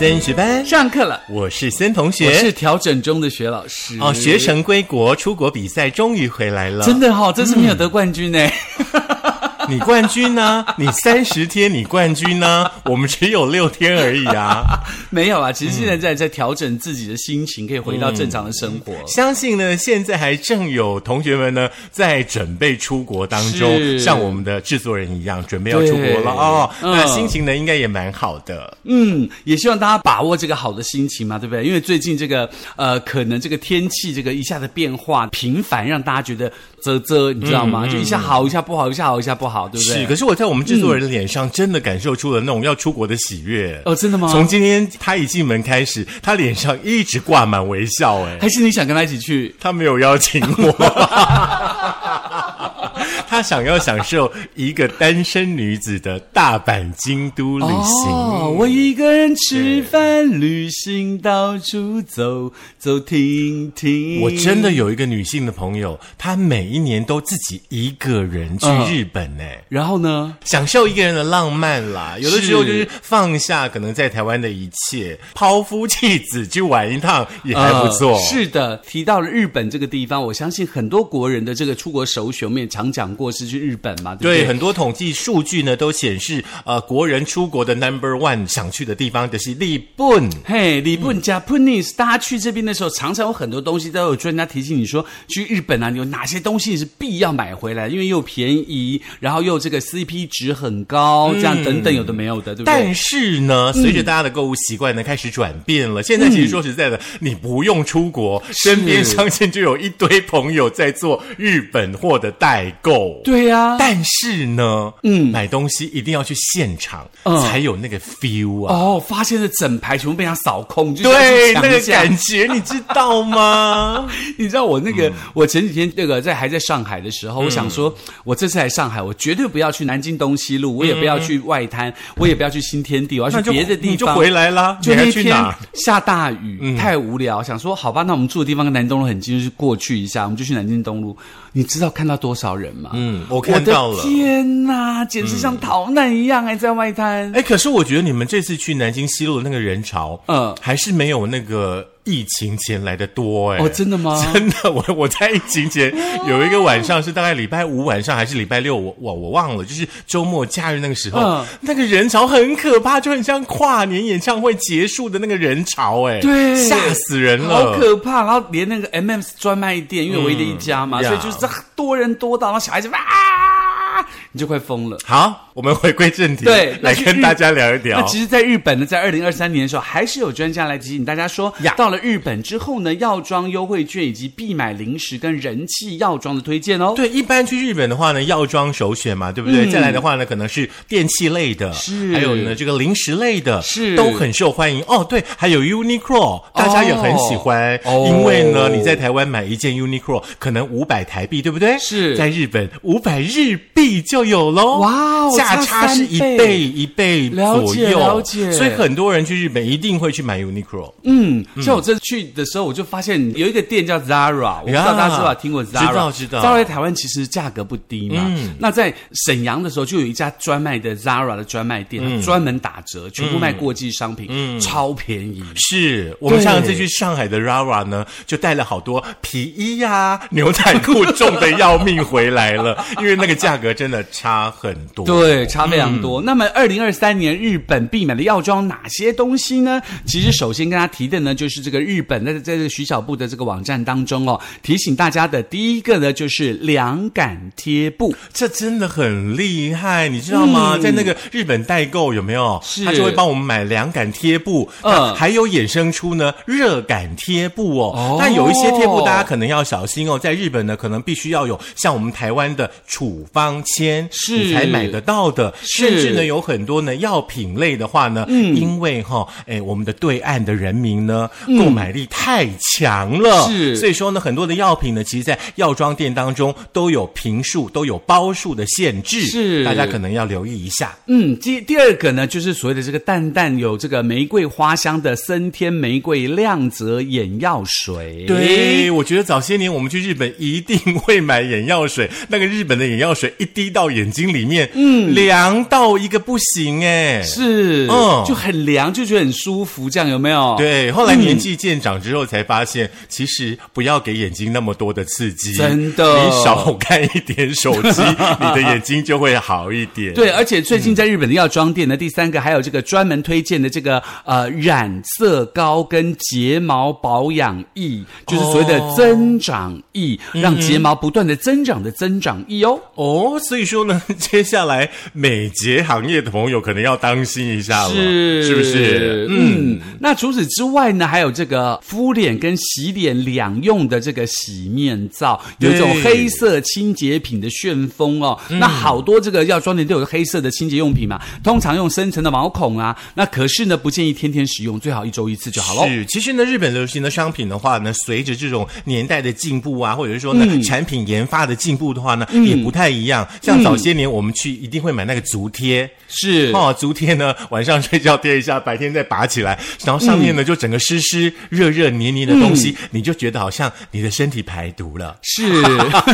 森学班上课了，我是森同学我。是调整中的学老师。哦，学成归国，出国比赛终于回来了。真的哈、这次没有得冠军呢。你冠军呢、你三十天你冠军呢、我们只有六天而已啊。没有啊，其实现在在在调整自己的心情，可以回到正常的生活。相信呢，现在还正有同学们呢在准备出国当中，像我们的制作人一样，准备要出国了哦。嗯那心情呢，应该也蛮好的。嗯，也希望大家把握这个好的心情嘛，对不对？因为最近这个呃，可能这个天气这个一下子变化频繁，让大家觉得啧啧，你知道吗？就一下好，一下不好，一下好，一下不好，对不对？是，可是我在我们制作人的脸上真的感受出了那种要出国的喜悦。哦，真的吗？从今天他一进门开始，他脸上一直挂满微笑，哎，还是你想跟他一起去？他没有邀请我。他想要享受一个单身女子的大阪、京都旅行。哦，我一个人吃饭、旅行，到处走走停停。我真的有一个女性的朋友，她每一年都自己一个人去嗯日本呢、然后呢？享受一个人的浪漫啦。有的时候就是放下可能在台湾的一切，抛夫弃子去玩一趟也还不错。呃是的，提到了日本这个地方，我相信很多国人的这个出国首选，我们也常讲过是去日本嘛，对不对，对？很多统计数据呢都显示，呃，国人出国的 number one 想去的地方就是日本。嘿，日本 Japanese，、大家去这边的时候，常常有很多东西都有专家提醒你说，去日本啊，有哪些东西是必要买回来，因为又便宜，然后又这个 CP 值很高，这样等等有的没有的，对不对？但是呢，随着大家的购物习惯呢开始转变了，现在其实说实在的，你不用出国，身边相信就有一堆朋友在做日本货的代购。对呀、但是呢，嗯，买东西一定要去现场，嗯才有那个 feel 啊。哦，发现了整排全部被他扫空，就想对，那个感觉你知道吗？你知道我那个，嗯我前几天那个在还在上海的时候，我想说，我这次来上海，我绝对不要去南京东西路，我也不要去外滩，我也不要去新天地，我要去别的地方。你就回来啦。就那天下大雨，太无聊，想说好吧，那我们住的地方跟南东路很近，就是过去一下，我们就去南京东路。你知道看到多少人吗？嗯，我看到了。天哪，简直像逃难一样，还在外滩。哎，可是我觉得你们这次去南京西路的那个人潮，嗯还是没有那个疫情前来的多哎。哦，真的吗？真的，我我在疫情前有一个晚上是大概礼拜五晚上还是礼拜六，我我我忘了，就是周末假日那个时候，嗯。那个人潮很可怕，就很像跨年演唱会结束的那个人潮，哎，对。吓死人了，好可怕！然后连那个 M M 专卖店，因为唯一的一家嘛，嗯。所以就是这多人多到，然后小孩子啊，你就快疯了。好，我们回归正题，对 来跟大家聊一聊。那其实，在日本呢，在二零二三年的时候，还是有专家来提醒大家说呀，到了日本之后呢，药妆优惠券以及必买零食跟人气药妆的推荐哦。对，一般去日本的话呢，药妆首选嘛，对不对？再来的话呢，可能是电器类的，嗯是还有呢这个零食类的，是都很受欢迎哦。对，还有 Uniqlo，大家也很喜欢，哦因为呢你在台湾买一件 Uniqlo 可能五百台币，对不对？是在日本五百日币就有喽。哇哦价差差是一倍倍一倍了解左右，了解所以很多人去日本一定会去买 Uniqlo。嗯，像我这次去的时候，我就发现有一个店叫 Zara，我不知道大家是不知道听过 Zara？知道知道 Zara 在台湾其实价格不低嘛。嗯那在沈阳的时候，就有一家专卖的 Zara 的专卖店，嗯专门打折，全部卖过季商品，超便宜。是我们上次去上海的 Zara 呢，就带了好多皮衣呀、牛仔裤，重的要命回来了，因为那个价格真的差很多。对，差非常嗯多。那么，二零二三年日本必买的药妆哪些东西呢？其实，首先跟大家提的呢，就是这个日本在在这个徐小布的这个网站当中哦，提醒大家的第一个呢，就是凉感贴布。这真的很厉害，你知道吗？嗯在那个日本代购有没有？是他就会帮我们买凉感贴布，嗯还有衍生出呢热感贴布哦。哦但有一些贴布大家可能要小心哦，在日本呢，可能必须要有像我们台湾的处方签，是。你才买得到的。甚至呢，有很多呢药品类的话呢，嗯，因为哈、哎，我们的对岸的人民呢，购买力太强了，嗯是。所以说呢，很多的药品呢，其实在药妆店当中都有瓶数、都有包数的限制，是。大家可能要留意一下。嗯，第第二个呢，就是所谓的这个淡淡有这个玫瑰花香的森天玫瑰亮泽眼药水。对，我觉得早些年我们去日本一定会买眼药水，那个日本的眼药水一滴到到眼睛里面，嗯，凉到一个不行哎。是，嗯就很凉，就觉得很舒服，这样有没有？，对，后来年纪渐长之后，才发现其实不要给眼睛那么多的刺激，真的你少看一点手机，你的眼睛就会好一点。对，而且最近在日本的药妆店呢，第三个还有这个专门推荐的这个呃染色膏跟睫毛保养液，就是所谓的增长液，让睫毛不断的增长的增长液哦。哦，所以说呢，接下来美睫行业的朋友可能要当心一下了，是是不是？嗯，嗯，那除此之外呢，还有这个敷脸跟洗脸两用的这个洗面皂，有一种黑色清洁品的旋风哦。那好多这个药妆店都有黑色的清洁用品嘛，通常用深层的毛孔啊，那可是呢不建议天天使用，最好一周一次就好喽。是，其实呢，日本流行的商品的话呢，随着这种年代的进步啊，或者是说呢，嗯产品研发的进步的话呢，也不太一样。像早些年我们去一定会买那个足贴。是哦，足贴呢，晚上睡觉贴一下，白天再拔起来，然后上面呢、就整个湿湿、热热、黏黏的东西，你就觉得好像你的身体排毒了。是，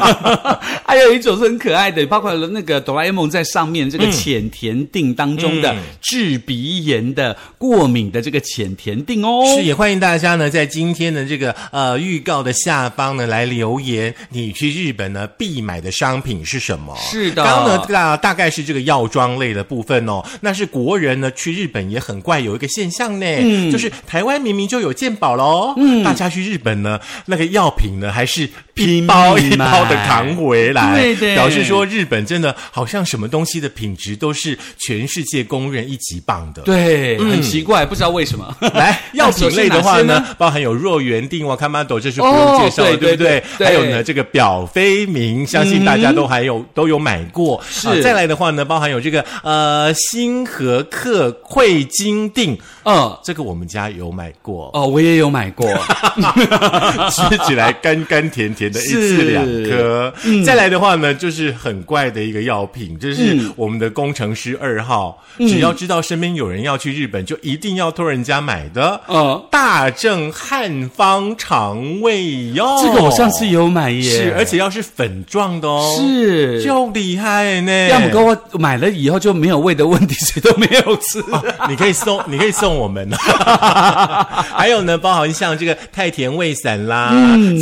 还有一种是很可爱的，包括了那个哆啦 A 梦在上面这个浅田定当中的嗯治鼻炎的过敏的这个浅田定哦。是，也欢迎大家呢，在今天的这个呃预告的下方呢来留言，你去日本呢必买的商品是什么？是的刚刚呢大大概是这个药妆类的部分哦。那是国人呢去日本也很怪有一个现象呢，嗯就是台湾明明就有健保喽，嗯，大家去日本呢那个药品呢还是拼包一包的扛回来，对对表示说日本真的好像什么东西的品质都是全世界公认一级棒的。对，很奇怪，不知道为什么。来，药品类的话呢，包含有若元定、哇卡玛朵，这是不用介绍的，哦对对不？对还有呢，这个表飞明，相信大家都还有、都有买过。是。啊再来的话呢，包含有这个呃星河克汇金锭，嗯，这个我们家有买过，哦，我也有买过。吃起来甘甘甜甜的，一次两颗。再来的话呢，就是很怪的一个药品，就是我们的工程师二号，只要知道身边有人要去日本，就一定要托人家买的。嗯，大正汉方肠胃药，这个我上次有买耶，是，而且要是粉状的哦，是。就厉害呢。要么跟我买了以后就没有胃的问题，谁都没有吃。你可以送，你可以送我们。还有呢，包含像这个太田胃散啦，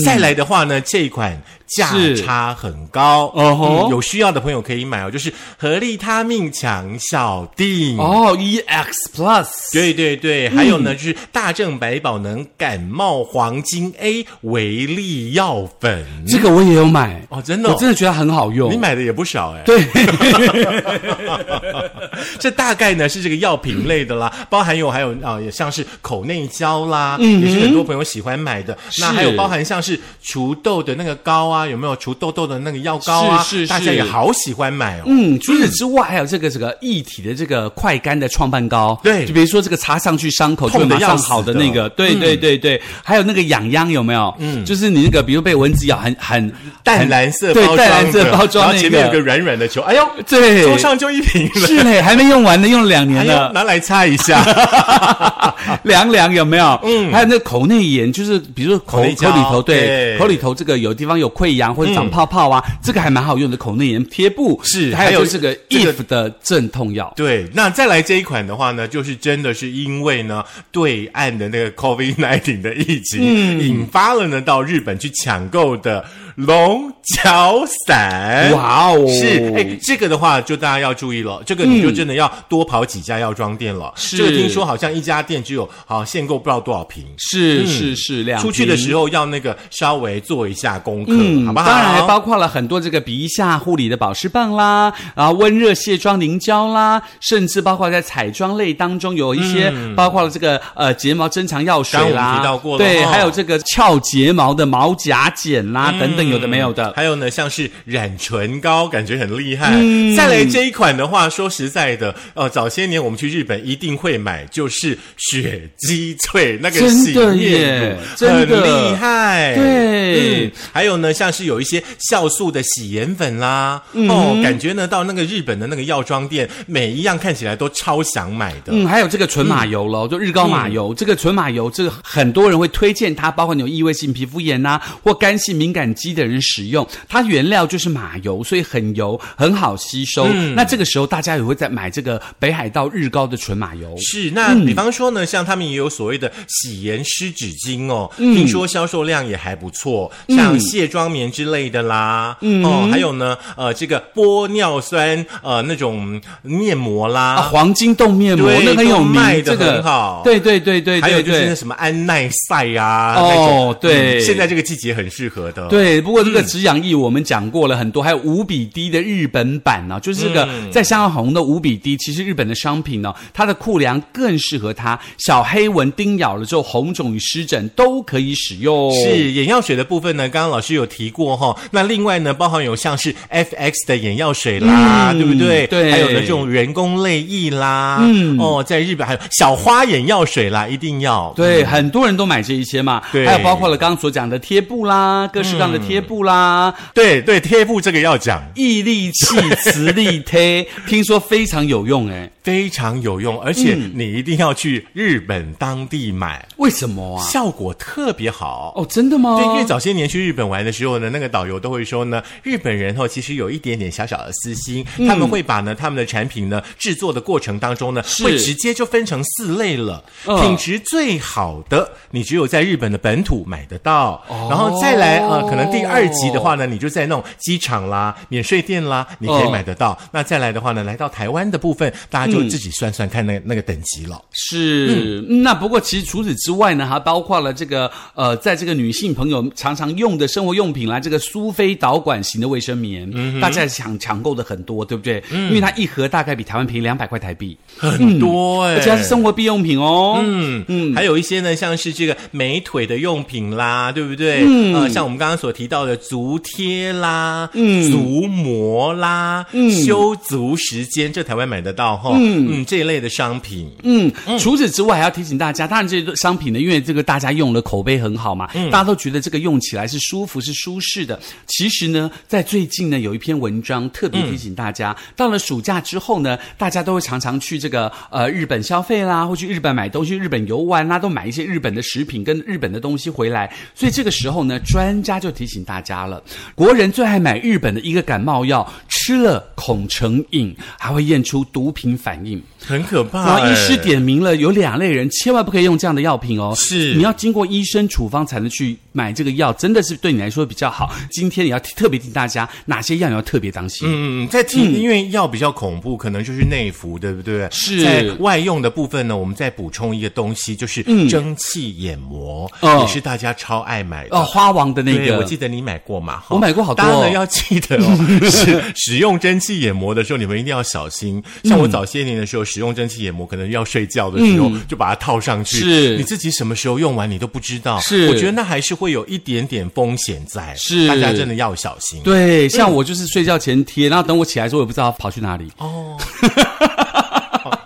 再来的话呢，这一款价差很高哦有需要的朋友可以买哦，就是合利他命强小定。哦，EX Plus，对对对，还有呢，就是大正百宝能感冒黄金 A 维力药粉。这个我也有买哦真的哦我真的觉得很好用。你买的也不少哎，对，这大概呢是这个药品类的啦，包含有还有啊、也像是口内胶啦，也是很多朋友喜欢买的。那还有包含像是除痘的那个膏啊，有没有？除痘痘的那个药膏啊？是是是。大家也好喜欢买哦。嗯，除此之外，还有这个这个一体的这个快干的创办膏，对。就比如说这个擦上去伤口就会马上好的那个，对对对对，还有那个痒痒有没有？嗯，就是你那个比如被蚊子咬，很很淡蓝色包对淡蓝色包装那然后前面有个个，软软的球，哎呦，对，桌上就一瓶了。是嘞，还没用完呢，用了两年了，拿来擦一下。凉凉有没有？嗯，还有那口内炎，就是比如说口口里头，对，对口里头这个有地方有溃疡或者长泡泡啊，这个还蛮好用的口内炎贴布。是还有这个这个 if 的镇痛药。对，那再来这一款的话呢，就是真的是因为呢，对岸的那个 COVID nineteen 的疫情，嗯引发了呢到日本去抢购的龙角散。哇哦是哎，这个的话就大家要注意了，这个你就真的要多跑几家药妆店了。是这个听说好像一家店只有好限购不知道多少瓶。是是是，两嗯出去的时候要那个稍微做一下功课，嗯，好不好？当然还包括了很多这个鼻下护理的保湿棒啦，然后温热卸妆凝胶啦，甚至包括在彩妆类当中有一些，包括了这个呃睫毛增强药水刚刚我们啦，提到过了对，哦还有这个翘睫毛的毛夹剪啦，等等等，有的没有的。还有呢，像是染唇膏，感觉很厉害。嗯再来这一款的话，说实在的，呃，早些年我们去日本一定会买，就是雪肌萃那个真洗的面乳，真的很厉害。对嗯，还有呢，像是有一些酵素的洗颜粉啦，嗯哦，感觉呢到那个日本的那个药妆店，每一样看起来都超想买的。嗯，还有这个纯马油喽，就日高马油。这个纯马油，这个很多人会推荐它，包括你有异位性皮肤炎呐、或干性敏感肌的人使用，它原料就是马油，所以很油，很好吸收。那这个时候大家也会在买这个北海道日高的纯马油。是，那比方说呢，像他们也有所谓的洗颜湿纸巾哦，听说销售量也还不错，像卸妆棉之类的啦，哦，还有呢，呃，这个玻尿酸呃那种面膜啦，啊，黄金冻面膜对那很有卖的这个。很好。对对对对还有。就是那什么安耐晒啊，哦对。嗯现在这个季节很适合的。对，不过这个止痒液我们讲过了很多，还有五比低的日本版呢、就是这个在香港红的五比低其实日本的商品呢，它的库良更适合它，小黑蚊叮咬了之后，红肿与湿疹都可以使用。是眼药水的部分呢，刚刚老师有提过哈。那另外呢，包含有像是 FX 的眼药水啦，嗯对不对？对还有呢这种人工泪液啦，嗯，哦，在日本还有小花眼药水啦，一定要。对，很多人都买这一些嘛，对还有包括了刚刚所讲的贴布啦，各式各样的贴布啦，对对，贴布这个要讲，毅力气、磁力贴，听说非常有用哎，非常有用，而且嗯你一定要去日本当地买，为什么啊？效果特别好。哦，真的吗？对，因为早些年去日本玩的时候呢，那个导游都会说呢，日本人哦其实有一点点小小的私心，他们会把呢他们的产品呢制作的过程当中呢，会直接就分成四类了。嗯品质最好的，你只有在日本的本土买得到，哦然后再来呃，可能第二级的话呢，你就在那种机场啦、免税店啦，你可以嗯买得到。那再来的话呢，来到台湾的部分，大家就自己算算看那那个等级了。是，嗯那不过其实除此之外呢，还包括了这个呃，在这个女性朋友常常用的生活用品啦，这个苏菲导管型的卫生棉，嗯大家抢抢购的很多，对不对？嗯因为它一盒大概比台湾便宜两百块台币，很多哎、而且它是生活必用品哦。嗯嗯，还有一些呢，像是这个美腿的用品啦，对不对？嗯，呃，像我们刚刚所提到的足贴啦，嗯，足膜啦，嗯，修足时间，这台湾买得到哈，嗯。这一类的商品，嗯，除此之外还要提醒大家，当然这些商品呢，因为这个大家用了口碑很好嘛，大家都觉得这个用起来是舒服、是舒适的。其实呢，在最近呢，有一篇文章特别提醒大家，到了暑假之后呢，大家都会常常去这个呃日本消费啦，或去日本买东西、日本游玩啦，都买一些日本的食品跟日本的东西回来。所以这个时候呢，专家就提醒大家了，国人最爱买日本的一个感冒药，吃了恐成瘾，还会验出毒品反应。很可怕、然后医师哎点名了，有两类人千万不可以用这样的药品哦。是你要经过医生处方才能去买这个药，真的是对你来说比较好。今天也要特别提大家，哪些药你要特别当心。嗯，在提，因为药比较恐怖，可能就是内服，对不对？是在外用的部分呢，我们再补充一个东西，就是蒸汽眼膜，哦也是大家超爱买的。哦，花王的那，个，我记得你买过嘛？哈我买过好多当然要记得哦，使 使用蒸汽眼膜的时候，你们一定要小心。像我早些年的时候，使用蒸汽眼膜，可能要睡觉的时候、就把它套上去，是你自己什么时候用完你都不知道。是我觉得那还是会有一点点风险在，是大家真的要小心。对，像我就是睡觉前贴，然后等我起来的时候，我也不知道跑去哪里。哦。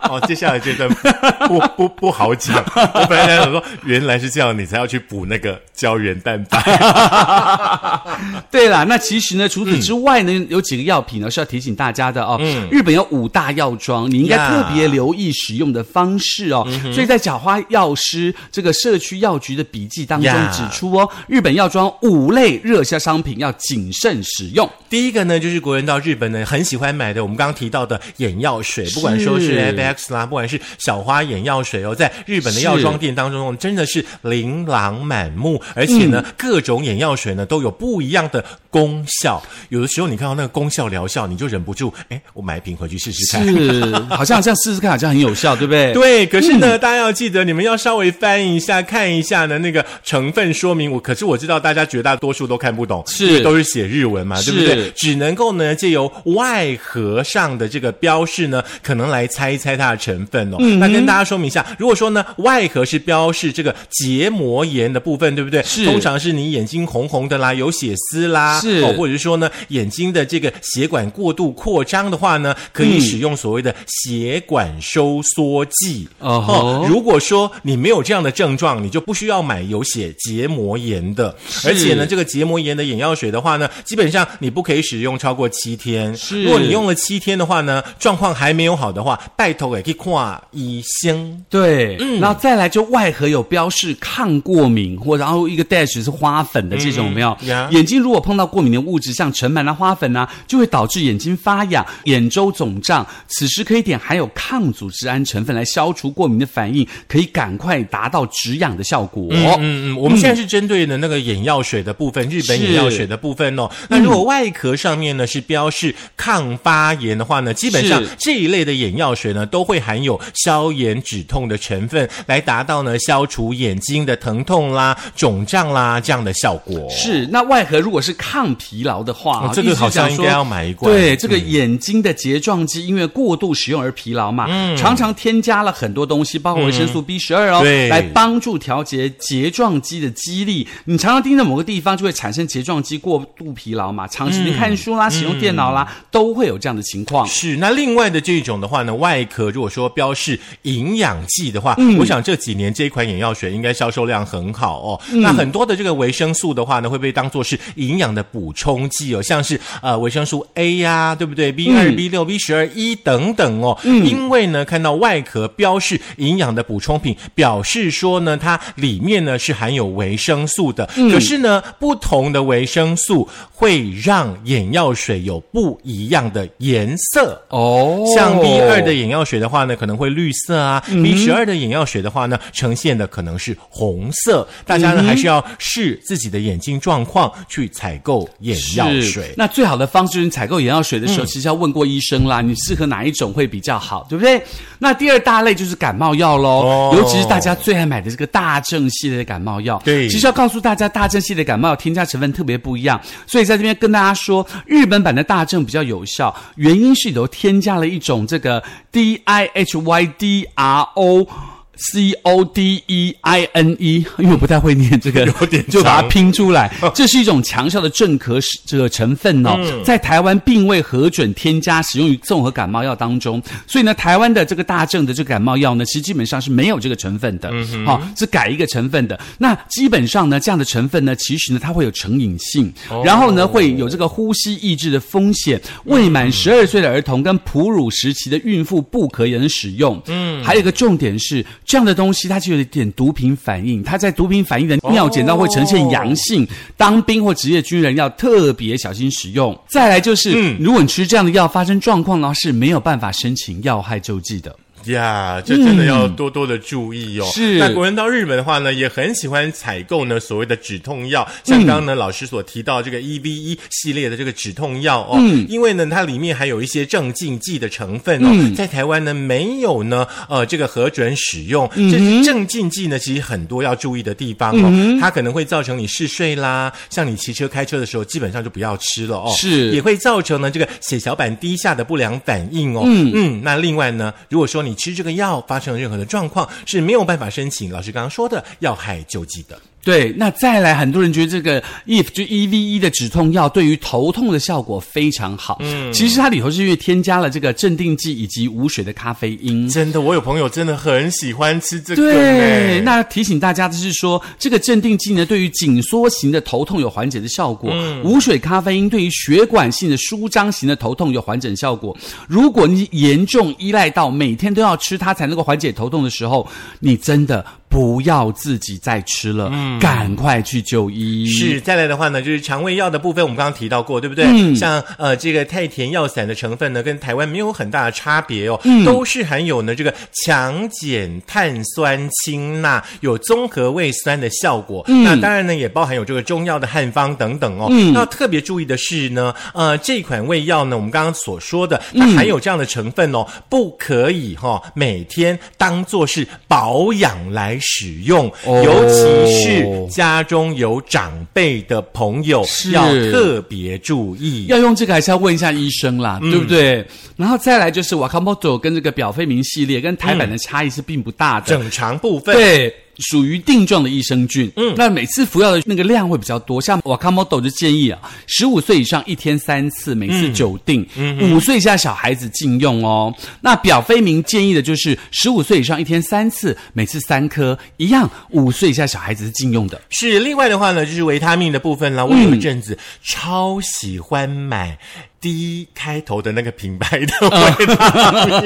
哦，接下来这段不不不好讲。我本来想说，原来是这样，你才要去补那个胶原蛋白。对啦，那其实呢，除此之外呢，有几个药品呢是要提醒大家的哦。日本有五大药妆，你应该特别留意使用的方式哦。所以在角花药师这个社区药局的笔记当中指出哦，日本药妆五类热销商品要谨慎使用。第一个呢，就是国人到日本呢很喜欢买的，我们刚刚提到的眼药水，不管说是是啦，不管是小花眼药水哦，在日本的药妆店当中，真的是琳琅满目，而且呢，各种眼药水呢都有不一样的功效。有的时候你看到那个功效疗效，你就忍不住，哎，我买一瓶回去试试看。是，好像这样试试看，好像很有效，对不对？对，可是呢，大家要记得，你们要稍微翻一下、看一下呢那个成分说明。我可是我知道大家绝大多数都看不懂，是都是写日文嘛，对不对？只能够呢借由外盒上的这个标示呢，可能来猜一猜它的成分哦。嗯那跟大家说明一下，如果说呢外壳是标示这个结膜炎的部分，对不对？是通常是你眼睛红红的啦，有血丝啦，是哦，或者是说呢眼睛的这个血管过度扩张的话呢，可以使用所谓的血管收缩剂。哦，如果说你没有这样的症状，你就不需要买有血结膜炎的。而且呢，这个结膜炎的眼药水的话呢，基本上你不可以使用超过七天。是如果你用了七天的话呢，状况还没有好的话，拜托也可以跨医生。对，然后再来就外盒有标示抗过敏或然后一个 dash 是花粉的这种，有没有？眼睛如果碰到过敏的物质，像尘螨啊、花粉啊，就会导致眼睛发痒、眼周肿胀。此时可以点含有抗组织胺成分来消除过敏的反应，可以赶快达到止痒的效果。嗯嗯，我们现在是针对的那个眼药水的部分，日本眼药水的部分哦。那如果外壳上面呢是标示抗发炎的话呢，基本上这一类的眼药水呢都会含有消炎止痛的成分，来达到呢消除眼睛的疼痛啦、肿胀啦这样的效果。是，那外盒如果是抗疲劳的话，哦这个好像应该要买一罐对，这个眼睛的睫状肌因为过度使用而疲劳嘛，常常添加了很多东西，包括维生素 B 十二哦，对来帮助调节睫状肌的肌力。你常常盯着某个地方，就会产生睫状肌过度疲劳嘛。长时间看书啦、使用电脑啦，都会有这样的情况。是，那另外的这一种的话呢，外壳如果说标示营养剂的话，嗯我想这几年这一款眼药水应该销售量很好哦。嗯那很多的这个维生素的话呢，会被当做是营养的补充剂哦，像是呃维生素 A 呀、对不对？B 二、B 六、B 十二、E 等等哦。嗯因为呢，看到外壳标示营养的补充品，表示说呢，它里面呢是含有维生素的。嗯可是呢，不同的维生素会让眼药水有不一样的颜色。哦像 B 二的眼药水的话呢，可能会绿色啊、b 十二的眼药水的话呢，呈现的可能是红色。大家呢、还是要视自己的眼睛状况去采购眼药水。那最好的方式就是你采购眼药水的时候，其实要问过医生啦，你适合哪一种会比较好，对不对？那第二大类就是感冒药喽，哦尤其是大家最爱买的这个大正系列的感冒药。对其实要告诉大家，大正系列感冒药添加成分特别不一样，所以在这边跟大家说，日本版的大正比较有效，原因是里头添加了一种这个 D I H Y D R O。C O D E I N E，因为我不太会念这个，有点就把它拼出来。这是一种强效的镇咳使这个成分哦，在台湾并未核准添加使用于综合感冒药当中，所以呢，台湾的这个大正的这个感冒药呢，其实基本上是没有这个成分的，好、是改一个成分的。那基本上呢，这样的成分呢，其实呢，它会有成瘾性，然后呢，会有这个呼吸抑制的风险。未满十二岁的儿童跟哺乳时期的孕妇不可以使用。嗯，还有一个重点是，这样的东西它就有一点毒品反应，它在毒品反应的尿检到会呈现阳性，当兵或职业军人要特别小心使用。再来就是，如果你吃这样的药发生状况的话，是没有办法申请药害救济的。呀，这真的要多多的注意哦。嗯是。那国人到日本的话呢，也很喜欢采购呢所谓的止痛药，像刚刚呢、老师所提到这个 E V 一系列的这个止痛药哦，嗯。因为呢它里面还有一些镇静剂的成分哦，嗯。在台湾呢没有呢呃这个核准使用。嗯这是镇静剂呢，其实很多要注意的地方哦，它可能会造成你嗜睡啦，像你骑车开车的时候，基本上就不要吃了哦，是。也会造成呢这个血小板低下的不良反应哦。嗯。嗯，那另外呢，如果说你吃这个药发生了任何的状况，是没有办法申请老师刚刚说的要害救济的。对，那再来，很多人觉得这个 if 就 E V E 的止痛药对于头痛的效果非常好。嗯，其实它里头是因为添加了这个镇定剂以及无水的咖啡因。真的，我有朋友真的很喜欢吃这个对，那提醒大家的是说，这个镇定剂呢，对于紧缩型的头痛有缓解的效果；无水咖啡因对于血管性的舒张型的头痛有缓解效果。如果你严重依赖到每天都要吃它才能够缓解头痛的时候，你真的不要自己再吃了，赶快去就医。是，再来的话呢，就是肠胃药的部分，我们刚刚提到过，对不对？嗯像呃这个太田药散的成分呢，跟台湾没有很大的差别哦，嗯都是含有呢这个强碱碳酸氢钠，有综合胃酸的效果。嗯那当然呢，也包含有这个中药的汉方等等哦。那特别注意的是呢，呃，这款胃药呢，我们刚刚所说的，它含有这样的成分哦，不可以哈、每天当做是保养来使用，哦尤其是家中有长辈的朋友是要特别注意。要用这个还是要问一下医生啦，对不对？然后再来就是 Wakamoto 跟这个表飞明系列跟台版的差异是并不大的，整肠部分，对。属于定状的益生菌，嗯，那每次服药的那个量会比较多。像瓦卡莫豆就建议啊，十五岁以上一天三次，每次九定；五、岁以下小孩子禁用哦。那表飞明建议的就是十五岁以上一天三次，每次三颗，一样。五岁以下小孩子是禁用的。是另外的话呢，就是维他命的部分啦。我有一阵子超喜欢买 D 开头的那个品牌的维他命，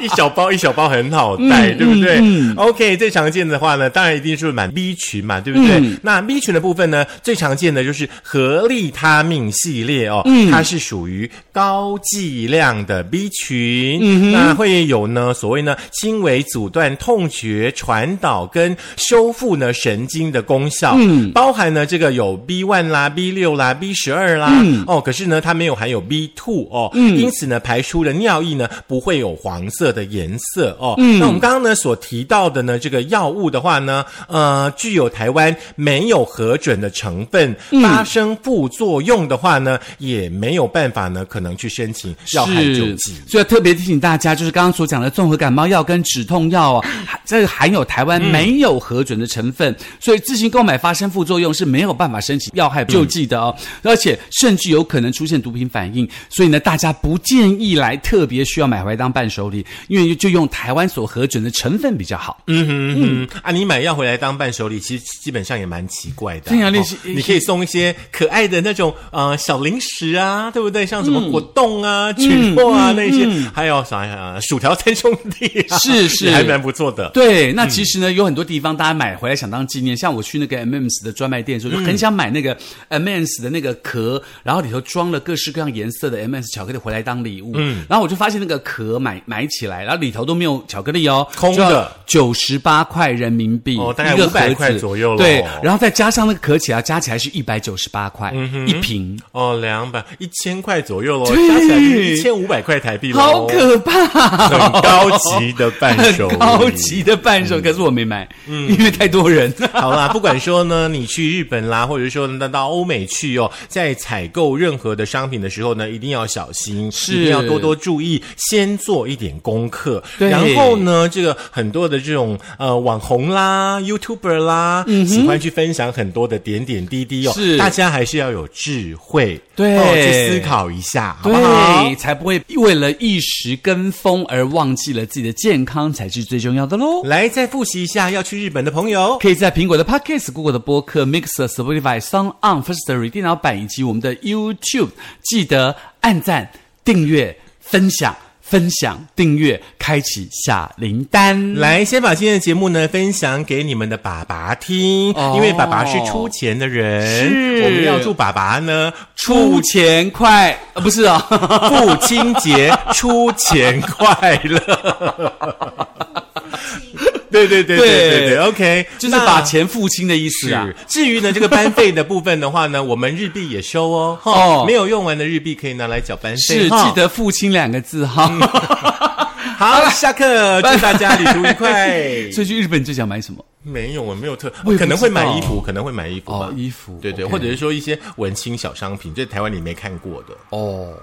一小包一小包很好带，对不对、o k 最常见的话呢，当然一定是买 B 群嘛，对不对？那 B 群的部分呢，最常见的就是合利他命系列哦，它是属于高剂量的 B 群，那会有呢所谓呢轻微阻断痛觉、传导跟修复呢神经的功效，嗯，包含呢这个有 B one 啦、B 六啦、B 十二啦，哦，可是呢它没有含有 B two 哦，嗯，因此呢排出的尿液呢不会有黄色的颜色哦，嗯，那我们刚刚呢所提到的呢这个药物的话呢，呃，具有台湾没有核准的成分，发生副作用的话呢，也没有办法呢可能去申请药害救济。所以要特别提醒大家，就是刚刚所讲的综合感冒药跟止痛药啊，含 这个含有台湾没有核准的成分，所以自行购买发生副作用是没有办法申请药害救济的哦，而且甚至有可能出现毒品反应，所以呢，大家不建议来特别需要买回来当伴手礼，因为就用台湾所核准的成分比较好。嗯哼嗯哼啊，你买药回来当伴手礼，其实基本上也蛮奇怪的。哦对啊那些你可以送一些可爱的那种呃小零食啊，对不对？像什么果冻啊、曲破啊那些，还有啥呀？薯条 三兄弟啊，是是还蛮不错的。对，那其实呢，有很多地方大家买回来想当纪念，像我去那个 M&M's 的专卖店的时候，就很想买那个 M&M's 的那个壳，然后里头装了各式各样颜色的 M&M's 巧克力回来当礼物。嗯，然后我就发现那个壳买买起来，然后里头都没有巧克力哦，空的，九十八块人民币，哦大概一个500块左右了对，然后再加上那个壳起来，加起来是一百九十八块一瓶。哦，两百一千块左右喽，对。加起来是一千五百块台币喽，好可怕、很高级的伴手 高级的伴手，可是我没买，嗯。因为太多人。好啦，不管说呢，你去日本啦，或者说呢到欧美去哦，在采购任何的商品的时候呢，一定要小心，是一定要多多注意，先做一点功课。对然后呢，这个很多的这种呃网红啦、YouTuber 啦，喜欢去分享很多的点点滴滴哦，嗯是大家还是要有智慧，对哦，去思考一下，好不好？才不会为了一时跟风而忘记了自己的健康才是最重要的喽。来，再复习一下要去日本的朋友。可以在苹果的 Podcast、Google 的播客、Mixer、Spotify、Sound On、Firstory 电脑版以及我们的 YouTube，记得按赞、订阅、分享、分享、订阅，开启小铃铛。来，先把今天的节目呢分享给你们的爸爸听，哦因为爸爸是出钱的人，是我们要祝爸爸呢出钱快，呃，不是啊、父亲节出钱快乐。对对对对对，OK，就是把钱付清的意思啊。至于呢这个班费的部分的话呢，我们日币也收哦，哈哦没有用完的日币可以拿来缴班费，是哈记得付清两个字哈。好，下课，祝大家旅途愉快。所以去日本最想买什么？没有，我没有特可能会买衣服，可能会买衣服吧哦，衣服对对，或者是说一些文青小商品，在台湾你没看过的。哦。